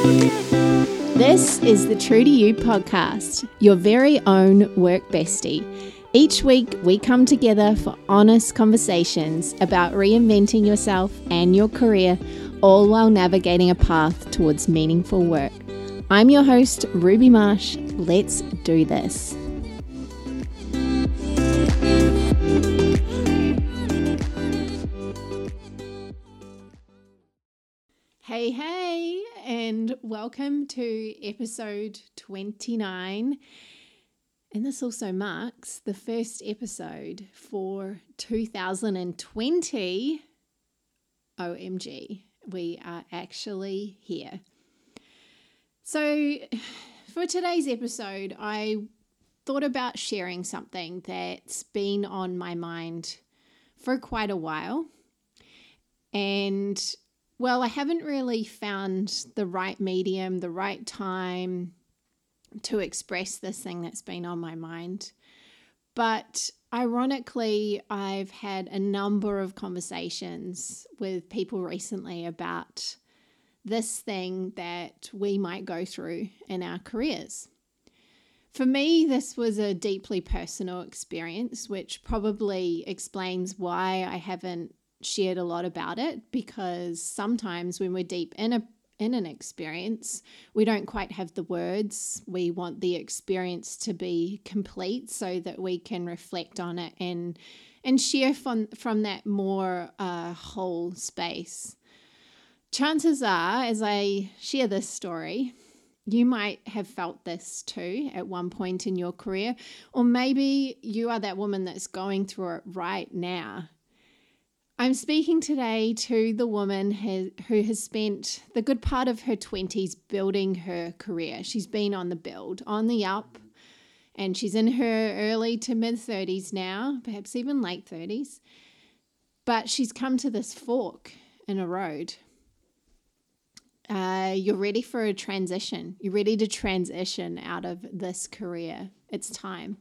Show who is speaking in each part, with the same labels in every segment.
Speaker 1: This is the True to You podcast, your very own work bestie. Each week, we come together for honest conversations about reinventing yourself and your career, all while navigating a path towards meaningful work. I'm your host, Ruby Marsh. Let's do this. Hey, hey, and welcome to episode 29. And this also marks the first episode for 2020. OMG, we are actually here. So, for today's episode, I thought about sharing something that's been on my mind for quite a while. And well, I haven't really found the right medium, the right time to express this thing that's been on my mind. But ironically, I've had a number of conversations with people recently about this thing that we might go through in our careers. For me, this was a deeply personal experience, which probably explains why I haven't shared a lot about it because sometimes when we're deep in a in an experience, we don't quite have the words. We want the experience to be complete so that we can reflect on it and and share from from that more uh, whole space. Chances are, as I share this story, you might have felt this too at one point in your career, or maybe you are that woman that's going through it right now I'm speaking today to the woman who has spent the good part of her 20s building her career. She's been on the build, on the up, and she's in her early to mid 30s now, perhaps even late 30s. But she's come to this fork in a road. Uh, you're ready for a transition. You're ready to transition out of this career. It's time.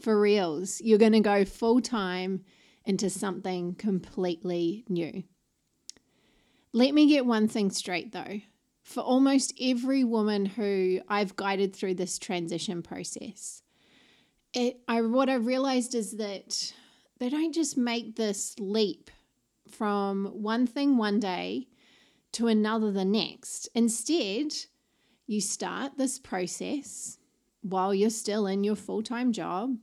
Speaker 1: For reals. You're going to go full time into something completely new. Let me get one thing straight though. For almost every woman who I've guided through this transition process, it, I, what I realized is that they don't just make this leap from one thing one day to another the next. Instead, you start this process while you're still in your full time job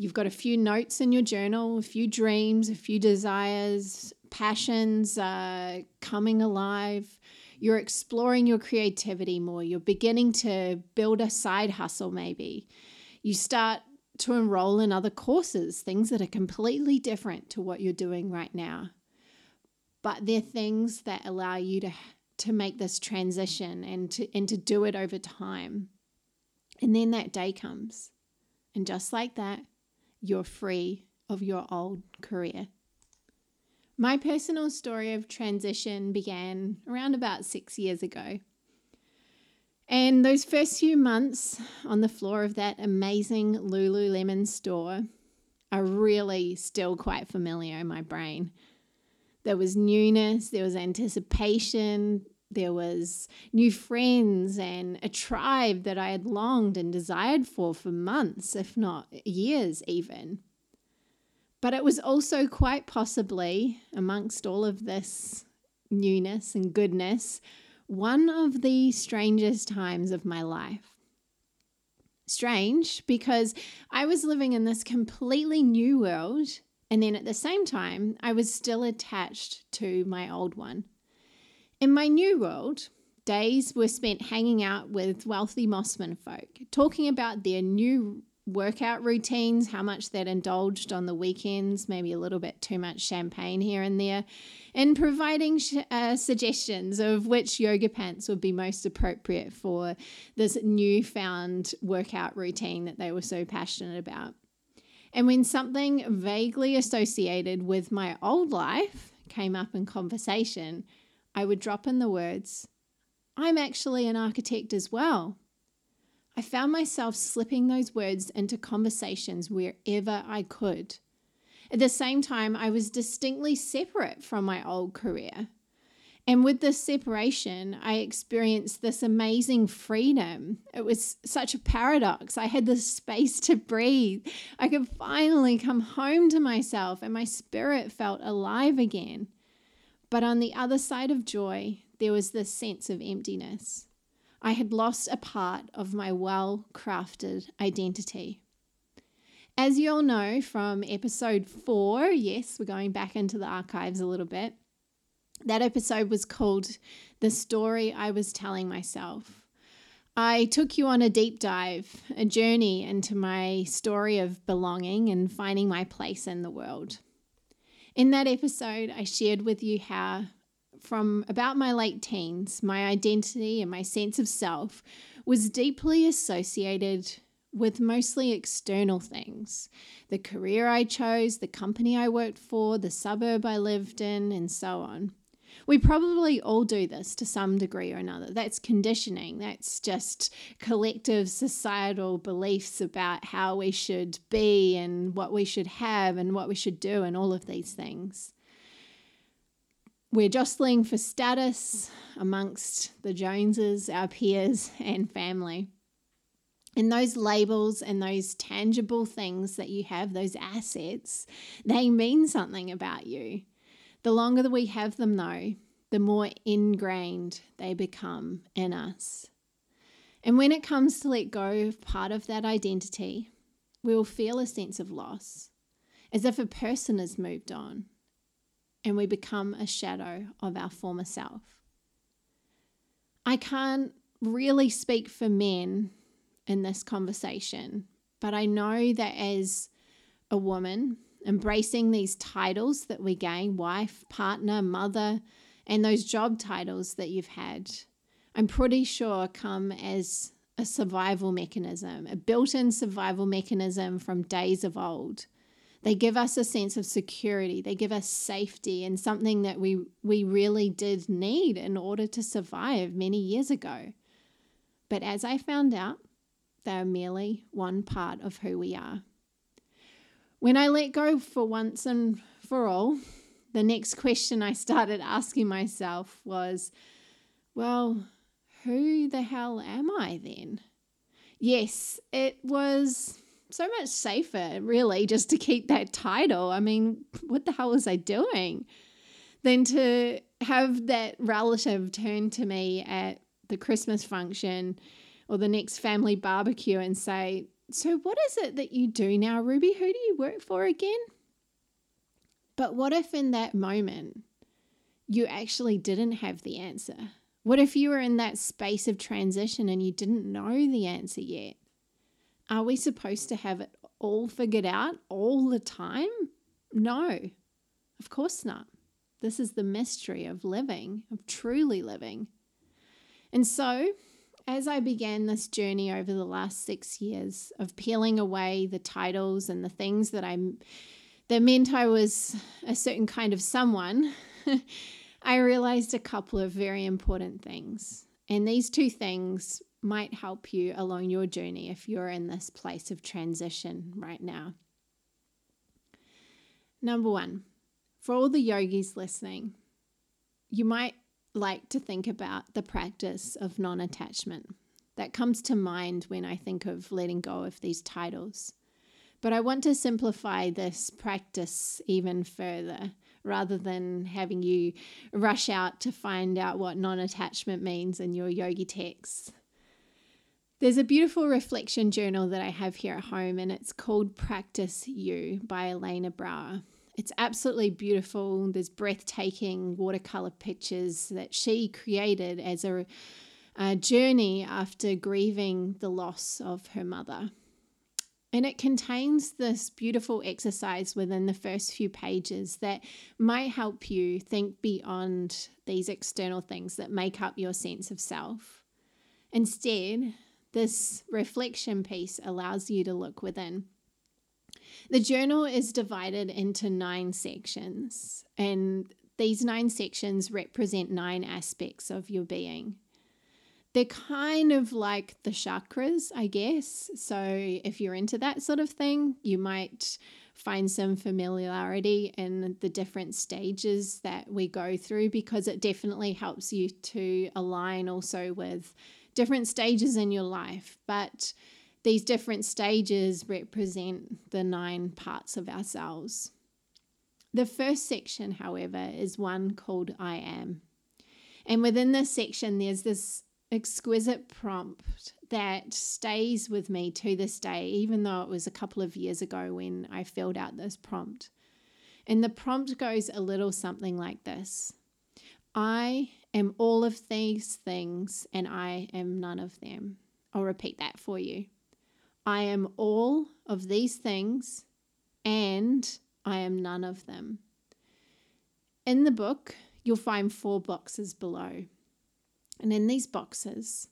Speaker 1: You've got a few notes in your journal, a few dreams, a few desires, passions uh, coming alive. You're exploring your creativity more. You're beginning to build a side hustle, maybe. You start to enroll in other courses, things that are completely different to what you're doing right now. But they're things that allow you to, to make this transition and to, and to do it over time. And then that day comes. And just like that, you're free of your old career. My personal story of transition began around about six years ago. And those first few months on the floor of that amazing Lululemon store are really still quite familiar in my brain. There was newness, there was anticipation, there was new friends and a tribe that I had longed and desired for for months, if not years even. But it was also quite possibly, amongst all of this newness and goodness, one of the strangest times of my life. Strange because I was living in this completely new world, and then at the same time, I was still attached to my old one. In my new world, days were spent hanging out with wealthy Mosman folk, talking about their new workout routines, how much they'd indulged on the weekends, maybe a little bit too much champagne here and there, and providing uh, suggestions of which yoga pants would be most appropriate for this newfound workout routine that they were so passionate about. And when something vaguely associated with my old life came up in conversation, I would drop in the words, I'm actually an architect as well. I found myself slipping those words into conversations wherever I could. At the same time, I was distinctly separate from my old career. And with this separation, I experienced this amazing freedom. It was such a paradox. I had this space to breathe. I could finally come home to myself, and my spirit felt alive again. But on the other side of joy, there was this sense of emptiness. I had lost a part of my well crafted identity. As you all know from episode four, yes, we're going back into the archives a little bit. That episode was called The Story I Was Telling Myself. I took you on a deep dive, a journey into my story of belonging and finding my place in the world. In that episode, I shared with you how, from about my late teens, my identity and my sense of self was deeply associated with mostly external things the career I chose, the company I worked for, the suburb I lived in, and so on. We probably all do this to some degree or another. That's conditioning. That's just collective societal beliefs about how we should be and what we should have and what we should do and all of these things. We're jostling for status amongst the Joneses, our peers, and family. And those labels and those tangible things that you have, those assets, they mean something about you. The longer that we have them, though, the more ingrained they become in us. And when it comes to let go of part of that identity, we will feel a sense of loss, as if a person has moved on, and we become a shadow of our former self. I can't really speak for men in this conversation, but I know that as a woman, embracing these titles that we gain wife, partner, mother, and those job titles that you've had, I'm pretty sure come as a survival mechanism, a built in survival mechanism from days of old. They give us a sense of security, they give us safety and something that we, we really did need in order to survive many years ago. But as I found out, they are merely one part of who we are. When I let go for once and for all, the next question I started asking myself was, well, who the hell am I then? Yes, it was so much safer, really, just to keep that title. I mean, what the hell was I doing? Than to have that relative turn to me at the Christmas function or the next family barbecue and say, So, what is it that you do now, Ruby? Who do you work for again? But what if in that moment you actually didn't have the answer? What if you were in that space of transition and you didn't know the answer yet? Are we supposed to have it all figured out all the time? No, of course not. This is the mystery of living, of truly living. And so, as I began this journey over the last six years of peeling away the titles and the things that I that meant I was a certain kind of someone, I realized a couple of very important things. And these two things might help you along your journey if you're in this place of transition right now. Number one, for all the yogis listening, you might like to think about the practice of non attachment. That comes to mind when I think of letting go of these titles. But I want to simplify this practice even further rather than having you rush out to find out what non attachment means in your yogi texts. There's a beautiful reflection journal that I have here at home, and it's called Practice You by Elena Brower. It's absolutely beautiful. There's breathtaking watercolor pictures that she created as a, a journey after grieving the loss of her mother. And it contains this beautiful exercise within the first few pages that might help you think beyond these external things that make up your sense of self. Instead, this reflection piece allows you to look within. The journal is divided into nine sections, and these nine sections represent nine aspects of your being they're kind of like the chakras, I guess. So if you're into that sort of thing, you might find some familiarity in the different stages that we go through because it definitely helps you to align also with different stages in your life. But these different stages represent the nine parts of ourselves. The first section, however, is one called I Am. And within this section, there's this exquisite prompt that stays with me to this day, even though it was a couple of years ago when I filled out this prompt. And the prompt goes a little something like this I am all of these things and I am none of them. I'll repeat that for you. I am all of these things and I am none of them. In the book, you'll find four boxes below. And in these boxes,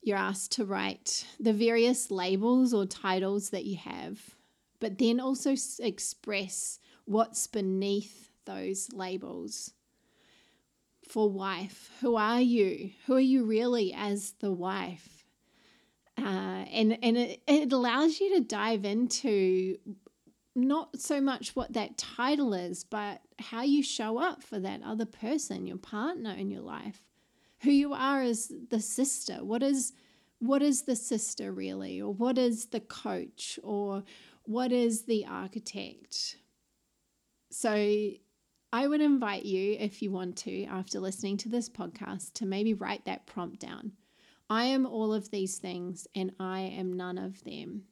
Speaker 1: you're asked to write the various labels or titles that you have, but then also express what's beneath those labels. For wife, who are you? Who are you really as the wife? Uh, and and it, it allows you to dive into not so much what that title is, but how you show up for that other person, your partner in your life who you are as the sister. What is what is the sister really or what is the coach or what is the architect? So I would invite you if you want to after listening to this podcast to maybe write that prompt down. I am all of these things and I am none of them.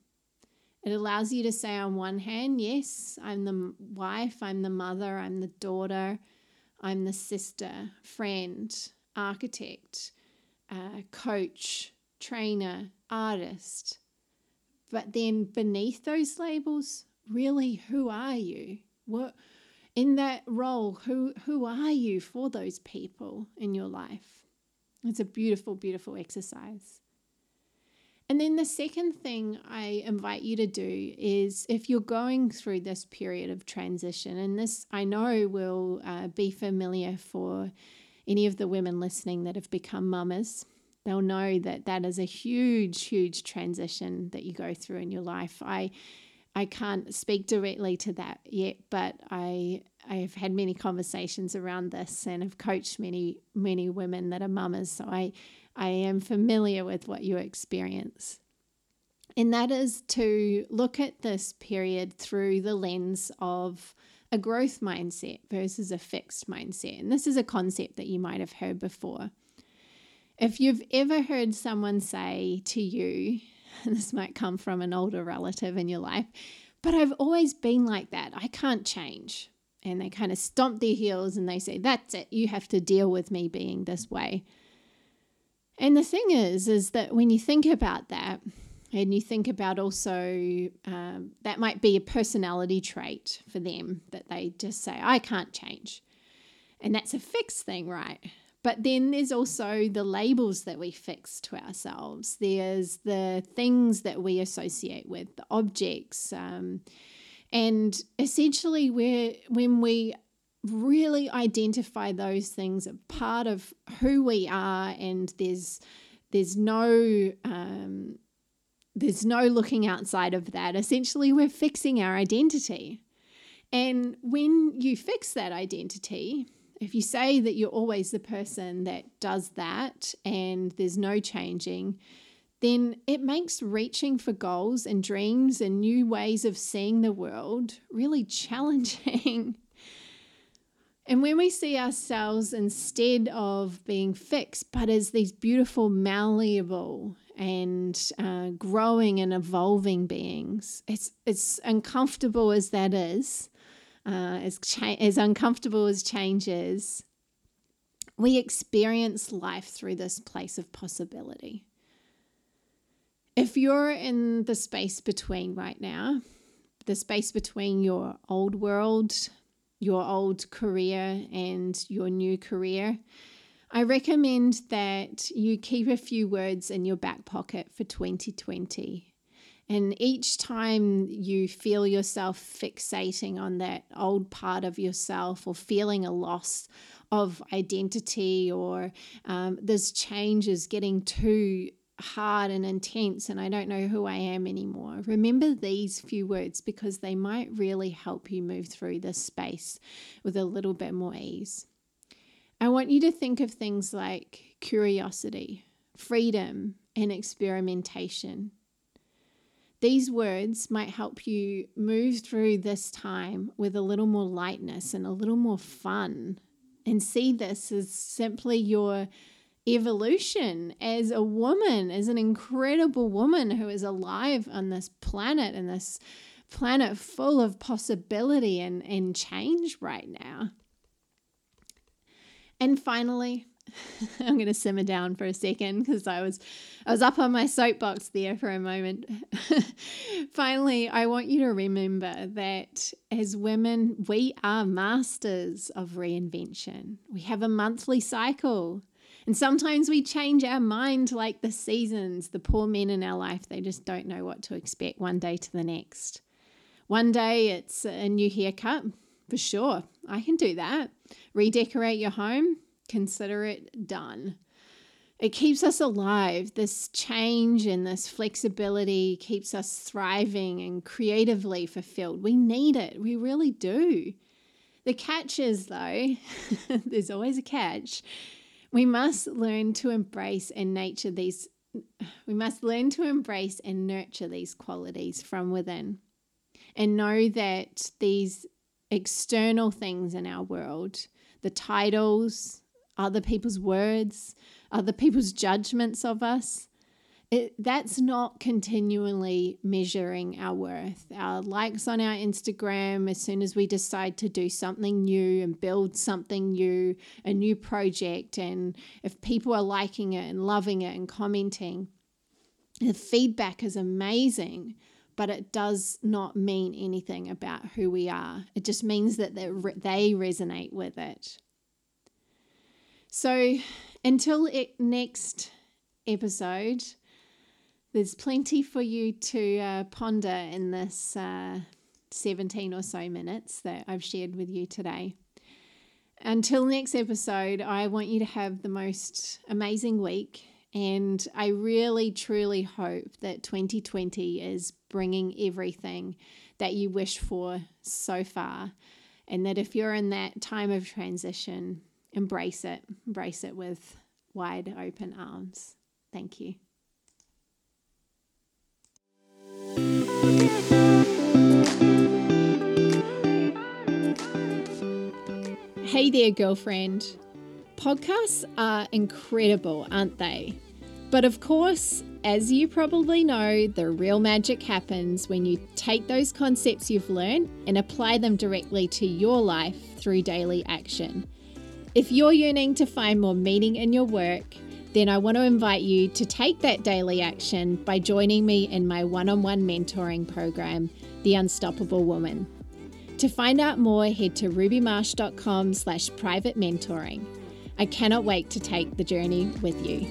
Speaker 1: It allows you to say, on one hand, yes, I'm the wife, I'm the mother, I'm the daughter, I'm the sister, friend, architect, uh, coach, trainer, artist. But then beneath those labels, really, who are you? What in that role, who who are you for those people in your life? It's a beautiful, beautiful exercise. And then the second thing I invite you to do is if you're going through this period of transition, and this I know will uh, be familiar for any of the women listening that have become mamas, they'll know that that is a huge, huge transition that you go through in your life. I I can't speak directly to that yet, but I I have had many conversations around this and have coached many many women that are mamas, so I I am familiar with what you experience. And that is to look at this period through the lens of a growth mindset versus a fixed mindset. And this is a concept that you might have heard before. If you've ever heard someone say to you, and this might come from an older relative in your life, but I've always been like that, I can't change. And they kind of stomp their heels and they say, That's it, you have to deal with me being this way. And the thing is, is that when you think about that, and you think about also um, that might be a personality trait for them that they just say, I can't change. And that's a fixed thing, right? But then there's also the labels that we fix to ourselves. There's the things that we associate with, the objects. Um, and essentially, we're, when we really identify those things as part of who we are, and there's there's no um, there's no looking outside of that. Essentially, we're fixing our identity. And when you fix that identity, if you say that you're always the person that does that and there's no changing, then it makes reaching for goals and dreams and new ways of seeing the world really challenging. And when we see ourselves instead of being fixed, but as these beautiful, malleable, and uh, growing and evolving beings, it's, it's uncomfortable as that is, uh, as, cha- as uncomfortable as change is, we experience life through this place of possibility. If you're in the space between right now, the space between your old world your old career and your new career, I recommend that you keep a few words in your back pocket for 2020. And each time you feel yourself fixating on that old part of yourself or feeling a loss of identity or um, there's changes getting too hard and intense and I don't know who I am anymore, remember these few words because they might really help you move through this space with a little bit more ease. I want you to think of things like curiosity, freedom, and experimentation. These words might help you move through this time with a little more lightness and a little more fun, and see this as simply your evolution as a woman, as an incredible woman who is alive on this planet and this planet full of possibility and, and change right now. And finally, I'm going to simmer down for a second because I was I was up on my soapbox there for a moment. Finally, I want you to remember that as women, we are masters of reinvention. We have a monthly cycle. And sometimes we change our mind like the seasons. The poor men in our life, they just don't know what to expect one day to the next. One day it's a new haircut, for sure. I can do that. Redecorate your home, consider it done. It keeps us alive. This change and this flexibility keeps us thriving and creatively fulfilled. We need it. We really do. The catch is, though, there's always a catch. We must learn to embrace and nature these. We must learn to embrace and nurture these qualities from within and know that these external things in our world, the titles, other people's words, other people's judgments of us. It, that's not continually measuring our worth. Our likes on our Instagram, as soon as we decide to do something new and build something new, a new project, and if people are liking it and loving it and commenting, the feedback is amazing, but it does not mean anything about who we are. It just means that they resonate with it. So until next episode, there's plenty for you to uh, ponder in this uh, 17 or so minutes that I've shared with you today. Until next episode, I want you to have the most amazing week. And I really, truly hope that 2020 is bringing everything that you wish for so far. And that if you're in that time of transition, embrace it, embrace it with wide open arms. Thank you. Hey there, girlfriend. Podcasts are incredible, aren't they? But of course, as you probably know, the real magic happens when you take those concepts you've learned and apply them directly to your life through daily action. If you're yearning to find more meaning in your work, then I want to invite you to take that daily action by joining me in my one-on-one mentoring program, The Unstoppable Woman. To find out more, head to rubymarsh.com slash private mentoring. I cannot wait to take the journey with you.